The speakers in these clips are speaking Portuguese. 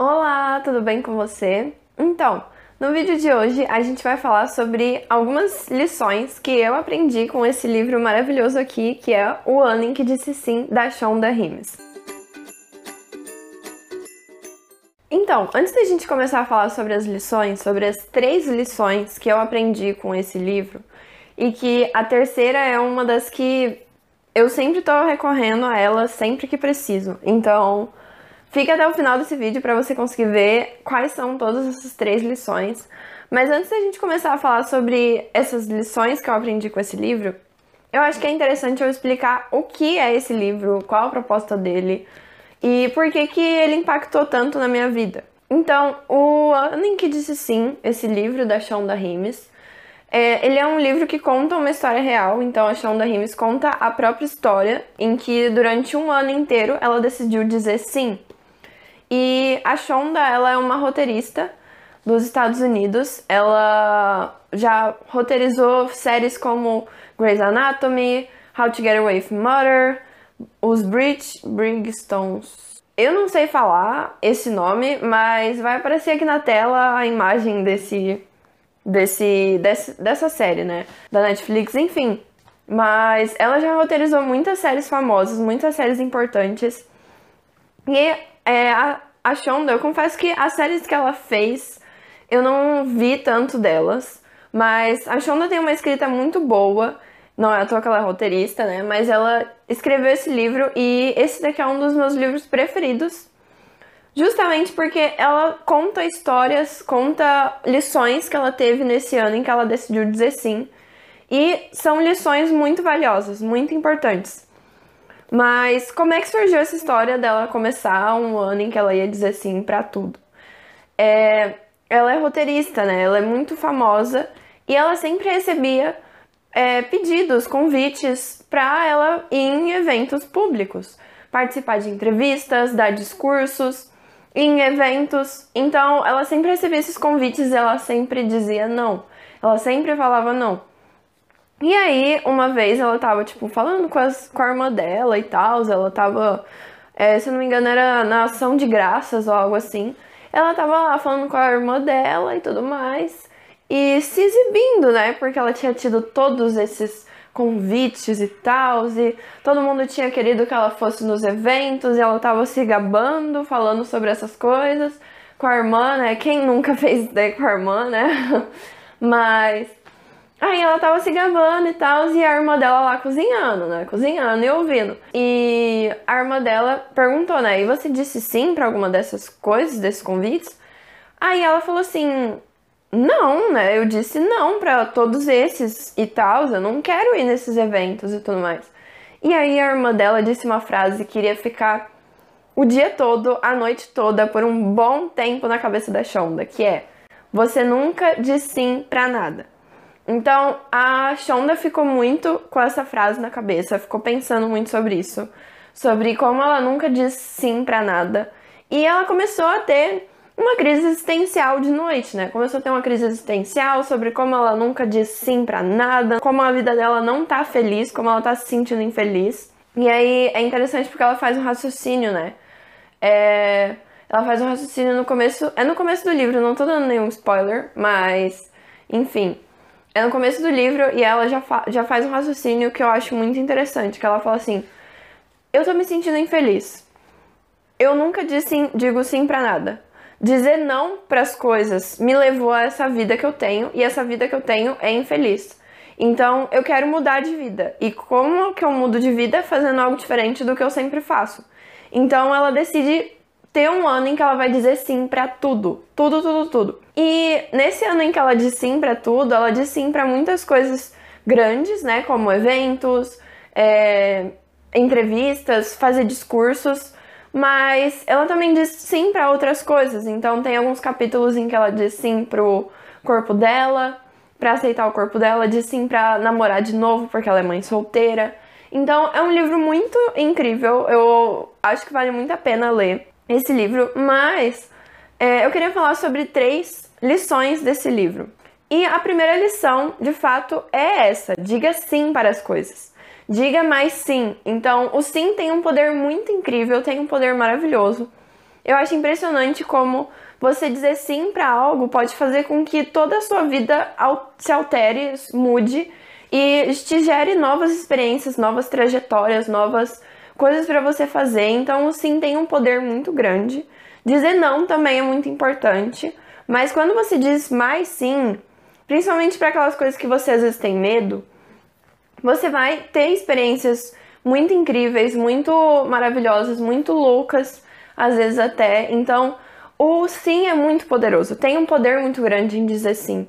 Olá, tudo bem com você? Então, no vídeo de hoje a gente vai falar sobre algumas lições que eu aprendi com esse livro maravilhoso aqui, que é O Ano em que Disse Sim, da Shonda Rhimes. Então, antes da gente começar a falar sobre as lições, sobre as três lições que eu aprendi com esse livro, e que a terceira é uma das que eu sempre tô recorrendo a ela sempre que preciso. Então, Fica até o final desse vídeo para você conseguir ver quais são todas essas três lições. Mas antes da gente começar a falar sobre essas lições que eu aprendi com esse livro, eu acho que é interessante eu explicar o que é esse livro, qual a proposta dele e por que, que ele impactou tanto na minha vida. Então, o ano em que disse sim, esse livro da Shonda Rhimes, é, ele é um livro que conta uma história real, então a Shonda Rhimes conta a própria história em que durante um ano inteiro ela decidiu dizer sim e a Shonda, ela é uma roteirista dos Estados Unidos. Ela já roteirizou séries como Grey's Anatomy, How to Get Away with Murder, os Bridge Brigstones. Eu não sei falar esse nome, mas vai aparecer aqui na tela a imagem desse, desse, desse dessa série, né? Da Netflix, enfim. Mas ela já roteirizou muitas séries famosas, muitas séries importantes. E é, a, a Shonda, eu confesso que as séries que ela fez, eu não vi tanto delas, mas a Shonda tem uma escrita muito boa, não é à toa que ela é roteirista, né? Mas ela escreveu esse livro e esse daqui é um dos meus livros preferidos, justamente porque ela conta histórias, conta lições que ela teve nesse ano em que ela decidiu dizer sim. E são lições muito valiosas, muito importantes. Mas como é que surgiu essa história dela começar um ano em que ela ia dizer sim para tudo? É, ela é roteirista, né? Ela é muito famosa e ela sempre recebia é, pedidos, convites para ela ir em eventos públicos, participar de entrevistas, dar discursos em eventos. Então, ela sempre recebia esses convites e ela sempre dizia não. Ela sempre falava não. E aí, uma vez ela tava, tipo, falando com, as, com a irmã dela e tal, ela tava, é, se não me engano, era na ação de graças ou algo assim. Ela tava lá falando com a irmã dela e tudo mais, e se exibindo, né? Porque ela tinha tido todos esses convites e tal, e todo mundo tinha querido que ela fosse nos eventos, e ela tava se gabando, falando sobre essas coisas com a irmã, né? Quem nunca fez ideia com a irmã, né? Mas Aí ela tava se gabando e tal, e a irmã dela lá cozinhando, né? Cozinhando e ouvindo. E a irmã dela perguntou, né? E você disse sim para alguma dessas coisas, desses convites? Aí ela falou assim: não, né? Eu disse não para todos esses e tal, eu não quero ir nesses eventos e tudo mais. E aí a irmã dela disse uma frase que iria ficar o dia todo, a noite toda, por um bom tempo na cabeça da Shonda, que é: você nunca diz sim pra nada. Então a Shonda ficou muito com essa frase na cabeça, ficou pensando muito sobre isso, sobre como ela nunca diz sim para nada. E ela começou a ter uma crise existencial de noite, né? Começou a ter uma crise existencial sobre como ela nunca diz sim para nada, como a vida dela não tá feliz, como ela tá se sentindo infeliz. E aí é interessante porque ela faz um raciocínio, né? É... Ela faz um raciocínio no começo. É no começo do livro, não tô dando nenhum spoiler, mas. Enfim. É no começo do livro e ela já, fa já faz um raciocínio que eu acho muito interessante, que ela fala assim: "Eu tô me sentindo infeliz. Eu nunca disse, digo sim para nada. Dizer não para as coisas me levou a essa vida que eu tenho e essa vida que eu tenho é infeliz. Então, eu quero mudar de vida. E como que eu mudo de vida? Fazendo algo diferente do que eu sempre faço. Então, ela decide ter um ano em que ela vai dizer sim para tudo, tudo, tudo, tudo. E nesse ano em que ela diz sim para tudo, ela diz sim para muitas coisas grandes, né, como eventos, é, entrevistas, fazer discursos, mas ela também diz sim para outras coisas. Então tem alguns capítulos em que ela diz sim pro corpo dela, para aceitar o corpo dela, diz sim para namorar de novo porque ela é mãe solteira. Então é um livro muito incrível, eu acho que vale muito a pena ler esse livro, mas é, eu queria falar sobre três lições desse livro. E a primeira lição, de fato, é essa: diga sim para as coisas. Diga mais sim. Então, o sim tem um poder muito incrível, tem um poder maravilhoso. eu acho impressionante como você dizer sim para algo pode fazer com que toda a sua vida se altere, mude e te gere novas experiências, novas trajetórias, novas coisas para você fazer. Então, sim tem um poder muito grande. Dizer não também é muito importante, mas quando você diz mais sim, principalmente para aquelas coisas que você às vezes tem medo, você vai ter experiências muito incríveis, muito maravilhosas, muito loucas, às vezes até. Então, o sim é muito poderoso, tem um poder muito grande em dizer sim.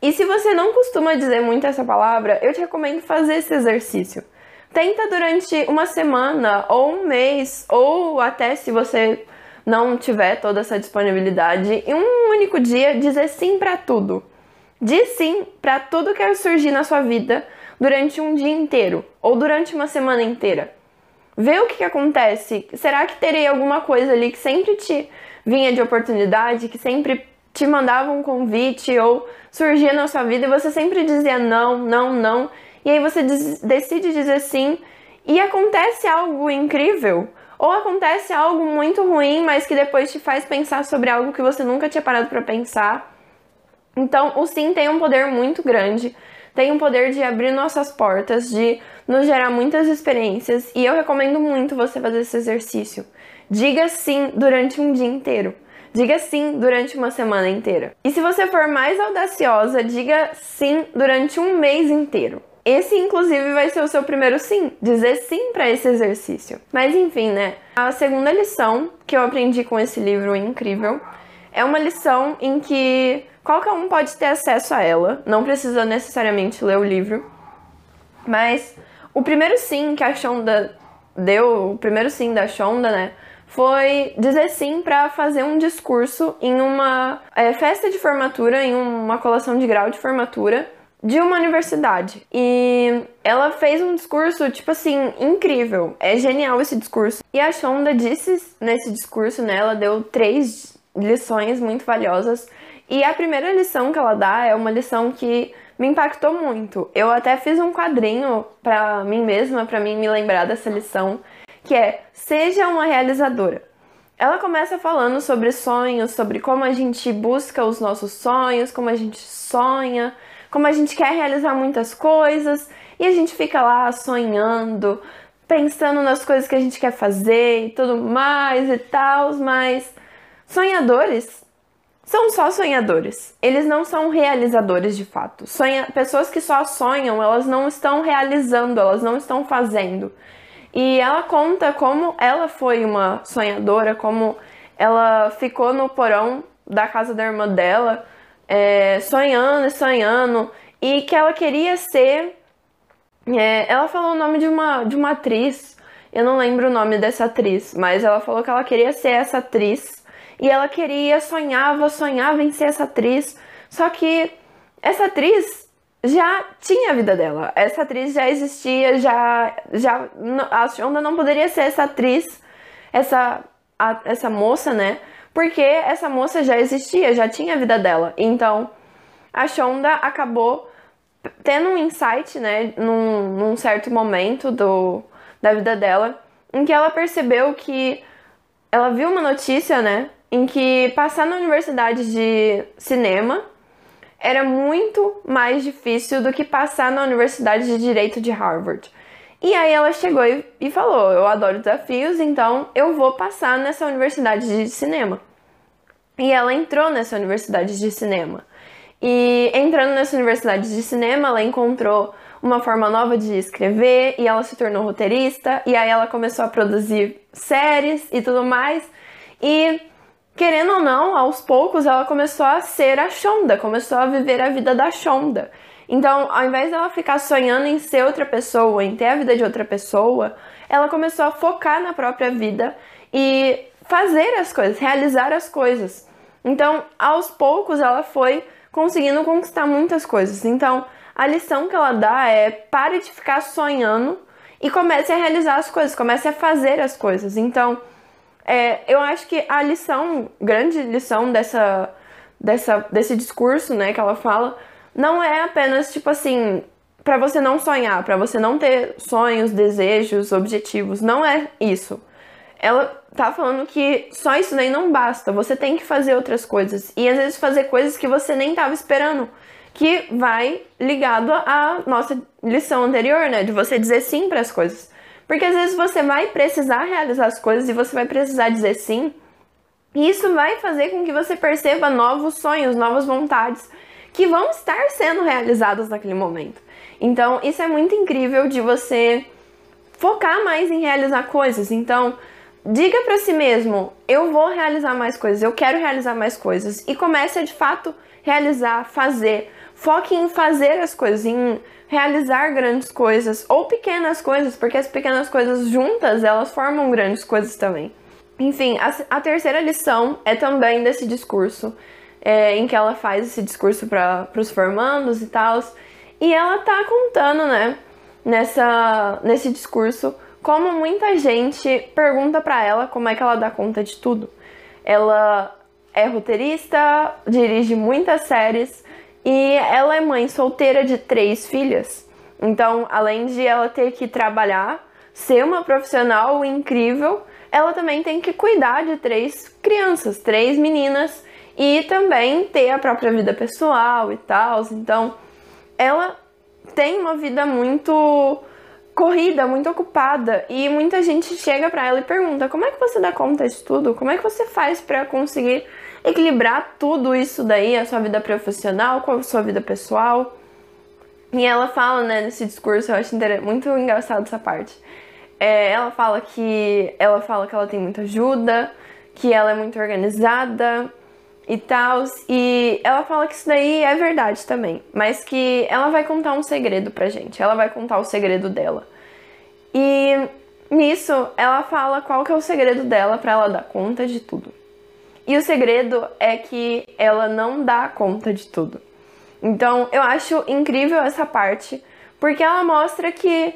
E se você não costuma dizer muito essa palavra, eu te recomendo fazer esse exercício. Tenta durante uma semana ou um mês, ou até se você não tiver toda essa disponibilidade, em um único dia dizer sim para tudo. Diz sim para tudo que surgir na sua vida durante um dia inteiro ou durante uma semana inteira. Vê o que, que acontece. Será que teria alguma coisa ali que sempre te vinha de oportunidade, que sempre te mandava um convite ou surgia na sua vida e você sempre dizia não, não, não, e aí você decide dizer sim e acontece algo incrível ou acontece algo muito ruim, mas que depois te faz pensar sobre algo que você nunca tinha parado para pensar. Então, o sim tem um poder muito grande, tem um poder de abrir nossas portas, de nos gerar muitas experiências, e eu recomendo muito você fazer esse exercício. Diga sim durante um dia inteiro. Diga sim durante uma semana inteira. E se você for mais audaciosa, diga sim durante um mês inteiro. Esse, inclusive, vai ser o seu primeiro sim, dizer sim para esse exercício. Mas enfim, né? A segunda lição que eu aprendi com esse livro incrível é uma lição em que qualquer um pode ter acesso a ela, não precisa necessariamente ler o livro. Mas o primeiro sim que a Shonda deu, o primeiro sim da Shonda, né? foi dizer sim para fazer um discurso em uma é, festa de formatura, em uma colação de grau de formatura de uma universidade. E ela fez um discurso, tipo assim, incrível. É genial esse discurso. E a Shonda disse nesse discurso, né? Ela deu três lições muito valiosas. E a primeira lição que ela dá é uma lição que me impactou muito. Eu até fiz um quadrinho para mim mesma, para mim me lembrar dessa lição que é Seja uma realizadora. Ela começa falando sobre sonhos, sobre como a gente busca os nossos sonhos, como a gente sonha, como a gente quer realizar muitas coisas e a gente fica lá sonhando, pensando nas coisas que a gente quer fazer e tudo mais e tal, mas sonhadores são só sonhadores. Eles não são realizadores de fato. Sonha... Pessoas que só sonham, elas não estão realizando, elas não estão fazendo. E ela conta como ela foi uma sonhadora, como ela ficou no porão da casa da irmã dela, é, sonhando e sonhando, e que ela queria ser. É, ela falou o nome de uma, de uma atriz, eu não lembro o nome dessa atriz, mas ela falou que ela queria ser essa atriz, e ela queria, sonhava, sonhava em ser essa atriz, só que essa atriz já tinha a vida dela. Essa atriz já existia, já, já a Shonda não poderia ser essa atriz, essa, a, essa moça, né? Porque essa moça já existia, já tinha a vida dela. Então, a Shonda acabou tendo um insight, né, num, num certo momento do, da vida dela, em que ela percebeu que ela viu uma notícia, né, em que passar na universidade de cinema era muito mais difícil do que passar na Universidade de Direito de Harvard. E aí ela chegou e, e falou: Eu adoro desafios, então eu vou passar nessa universidade de cinema. E ela entrou nessa universidade de cinema. E entrando nessa universidade de cinema, ela encontrou uma forma nova de escrever e ela se tornou roteirista. E aí ela começou a produzir séries e tudo mais. E querendo ou não, aos poucos ela começou a ser a Shonda, começou a viver a vida da Shonda. Então, ao invés dela ficar sonhando em ser outra pessoa, em ter a vida de outra pessoa, ela começou a focar na própria vida e fazer as coisas, realizar as coisas. Então, aos poucos ela foi conseguindo conquistar muitas coisas. Então, a lição que ela dá é pare de ficar sonhando e comece a realizar as coisas, comece a fazer as coisas. Então, é, eu acho que a lição, grande lição dessa, dessa, desse discurso, né, que ela fala, não é apenas tipo assim, para você não sonhar, para você não ter sonhos, desejos, objetivos. Não é isso. Ela tá falando que só isso daí não basta, você tem que fazer outras coisas. E às vezes fazer coisas que você nem estava esperando, que vai ligado à nossa lição anterior, né? De você dizer sim para as coisas. Porque às vezes você vai precisar realizar as coisas e você vai precisar dizer sim. E isso vai fazer com que você perceba novos sonhos, novas vontades que vão estar sendo realizadas naquele momento. Então, isso é muito incrível de você focar mais em realizar coisas. Então, diga para si mesmo: eu vou realizar mais coisas, eu quero realizar mais coisas e comece a de fato realizar, fazer. Foque em fazer as coisas, em realizar grandes coisas ou pequenas coisas, porque as pequenas coisas juntas elas formam grandes coisas também. Enfim, a, a terceira lição é também desse discurso, é, em que ela faz esse discurso para os formandos e tal, e ela tá contando, né, nessa, nesse discurso, como muita gente pergunta para ela como é que ela dá conta de tudo. Ela é roteirista, dirige muitas séries e ela é mãe solteira de três filhas. Então, além de ela ter que trabalhar, ser uma profissional incrível, ela também tem que cuidar de três crianças, três meninas e também ter a própria vida pessoal e tal. Então, ela tem uma vida muito corrida, muito ocupada e muita gente chega para ela e pergunta: "Como é que você dá conta de tudo? Como é que você faz para conseguir equilibrar tudo isso daí, a sua vida profissional com a sua vida pessoal?" E ela fala, né, nesse discurso, eu acho muito engraçado essa parte. É, ela fala que ela fala que ela tem muita ajuda, que ela é muito organizada, e tal. E ela fala que isso daí é verdade também, mas que ela vai contar um segredo pra gente. Ela vai contar o segredo dela. E nisso ela fala qual que é o segredo dela para ela dar conta de tudo. E o segredo é que ela não dá conta de tudo. Então eu acho incrível essa parte, porque ela mostra que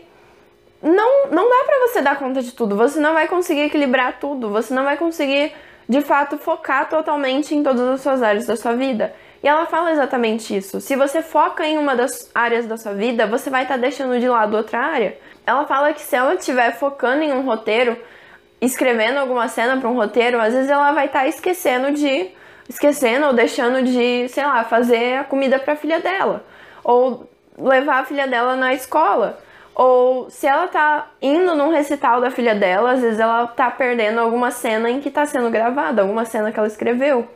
não, não dá para você dar conta de tudo. Você não vai conseguir equilibrar tudo. Você não vai conseguir de fato focar totalmente em todas as suas áreas da sua vida. E ela fala exatamente isso. Se você foca em uma das áreas da sua vida, você vai estar tá deixando de lado outra área. Ela fala que se ela estiver focando em um roteiro, escrevendo alguma cena para um roteiro, às vezes ela vai estar tá esquecendo de esquecendo ou deixando de, sei lá, fazer a comida para a filha dela ou levar a filha dela na escola. Ou se ela tá indo num recital da filha dela, às vezes ela tá perdendo alguma cena em que tá sendo gravada, alguma cena que ela escreveu.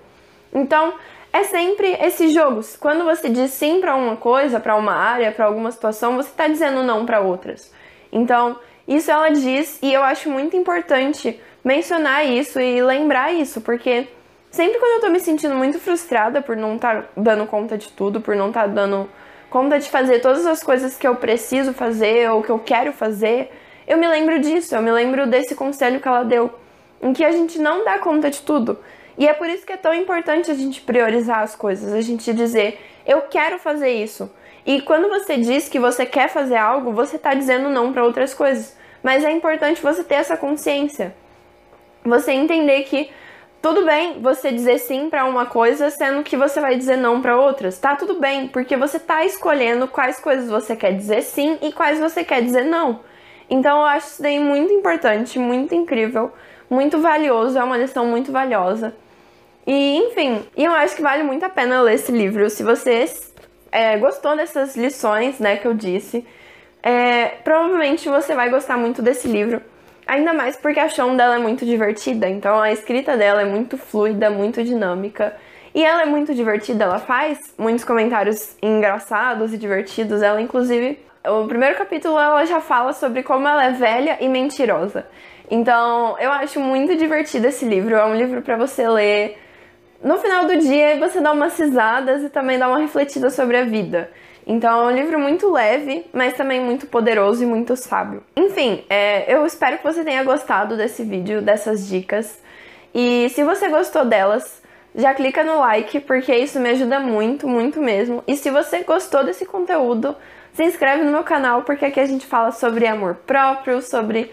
Então, é sempre esse jogo. Quando você diz sim para uma coisa, para uma área, para alguma situação, você tá dizendo não para outras. Então, isso ela diz e eu acho muito importante mencionar isso e lembrar isso, porque sempre quando eu tô me sentindo muito frustrada por não estar tá dando conta de tudo, por não estar tá dando conta de fazer todas as coisas que eu preciso fazer ou que eu quero fazer, eu me lembro disso, eu me lembro desse conselho que ela deu, em que a gente não dá conta de tudo. E é por isso que é tão importante a gente priorizar as coisas, a gente dizer, eu quero fazer isso. E quando você diz que você quer fazer algo, você está dizendo não para outras coisas. Mas é importante você ter essa consciência. Você entender que tudo bem você dizer sim para uma coisa, sendo que você vai dizer não para outras. Tá tudo bem, porque você tá escolhendo quais coisas você quer dizer sim e quais você quer dizer não. Então eu acho isso daí muito importante, muito incrível, muito valioso, é uma lição muito valiosa. E enfim, eu acho que vale muito a pena ler esse livro. Se você é, gostou dessas lições, né, que eu disse, é, provavelmente você vai gostar muito desse livro. Ainda mais porque a Shon dela é muito divertida, então a escrita dela é muito fluida, muito dinâmica. E ela é muito divertida, ela faz muitos comentários engraçados e divertidos. Ela, inclusive, o primeiro capítulo ela já fala sobre como ela é velha e mentirosa. Então, eu acho muito divertido esse livro. É um livro para você ler no final do dia e você dar umas risadas e também dar uma refletida sobre a vida. Então é um livro muito leve, mas também muito poderoso e muito sábio. Enfim, é, eu espero que você tenha gostado desse vídeo, dessas dicas. E se você gostou delas, já clica no like, porque isso me ajuda muito, muito mesmo. E se você gostou desse conteúdo, se inscreve no meu canal, porque aqui a gente fala sobre amor próprio, sobre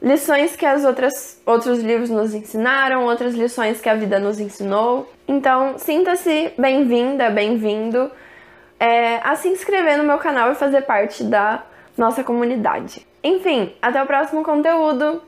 lições que as outras outros livros nos ensinaram, outras lições que a vida nos ensinou. Então, sinta-se bem-vinda, bem-vindo é, a se inscrever no meu canal e fazer parte da nossa comunidade. Enfim, até o próximo conteúdo.